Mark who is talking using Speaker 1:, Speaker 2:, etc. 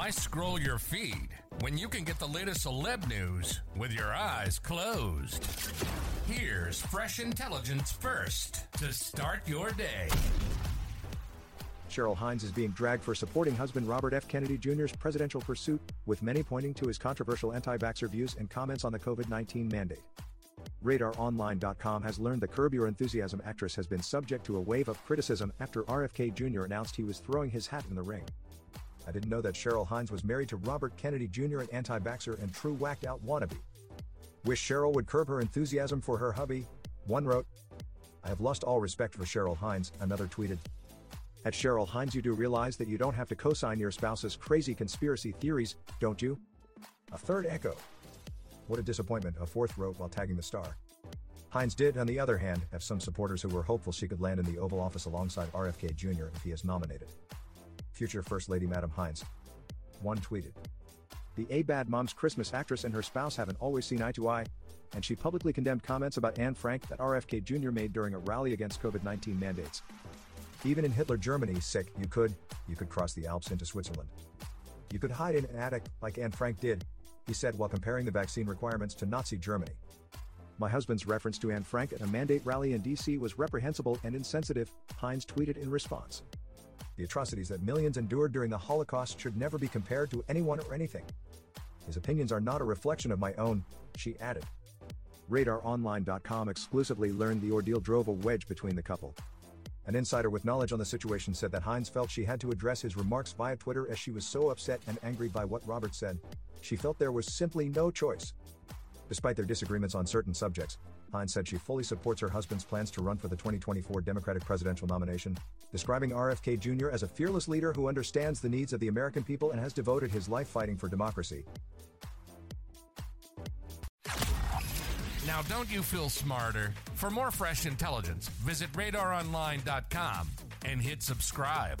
Speaker 1: Why scroll your feed when you can get the latest celeb news with your eyes closed? Here's fresh intelligence first to start your day.
Speaker 2: Cheryl Hines is being dragged for supporting husband Robert F. Kennedy Jr.'s presidential pursuit, with many pointing to his controversial anti vaxxer views and comments on the COVID 19 mandate. RadarOnline.com has learned the Curb Your Enthusiasm actress has been subject to a wave of criticism after RFK Jr. announced he was throwing his hat in the ring. I didn't know that Cheryl Hines was married to Robert Kennedy Jr., an anti vaxxer and true whacked out wannabe. Wish Cheryl would curb her enthusiasm for her hubby, one wrote. I have lost all respect for Cheryl Hines, another tweeted. At Cheryl Hines, you do realize that you don't have to co sign your spouse's crazy conspiracy theories, don't you? A third echo. What a disappointment, a fourth wrote while tagging the star. Hines did, on the other hand, have some supporters who were hopeful she could land in the Oval Office alongside RFK Jr. if he is nominated. Future First Lady Madam Hines. One tweeted. The A Bad Moms Christmas actress and her spouse haven't always seen eye to eye, and she publicly condemned comments about Anne Frank that RFK Jr. made during a rally against COVID 19 mandates. Even in Hitler Germany, sick, you could, you could cross the Alps into Switzerland. You could hide in an attic, like Anne Frank did, he said while comparing the vaccine requirements to Nazi Germany. My husband's reference to Anne Frank at a mandate rally in DC was reprehensible and insensitive, Hines tweeted in response. The atrocities that millions endured during the Holocaust should never be compared to anyone or anything. His opinions are not a reflection of my own, she added. RadarOnline.com exclusively learned the ordeal drove a wedge between the couple. An insider with knowledge on the situation said that Hines felt she had to address his remarks via Twitter as she was so upset and angry by what Robert said. She felt there was simply no choice. Despite their disagreements on certain subjects, Hines said she fully supports her husband's plans to run for the 2024 Democratic presidential nomination, describing RFK Jr. as a fearless leader who understands the needs of the American people and has devoted his life fighting for democracy.
Speaker 1: Now, don't you feel smarter? For more fresh intelligence, visit radaronline.com and hit subscribe.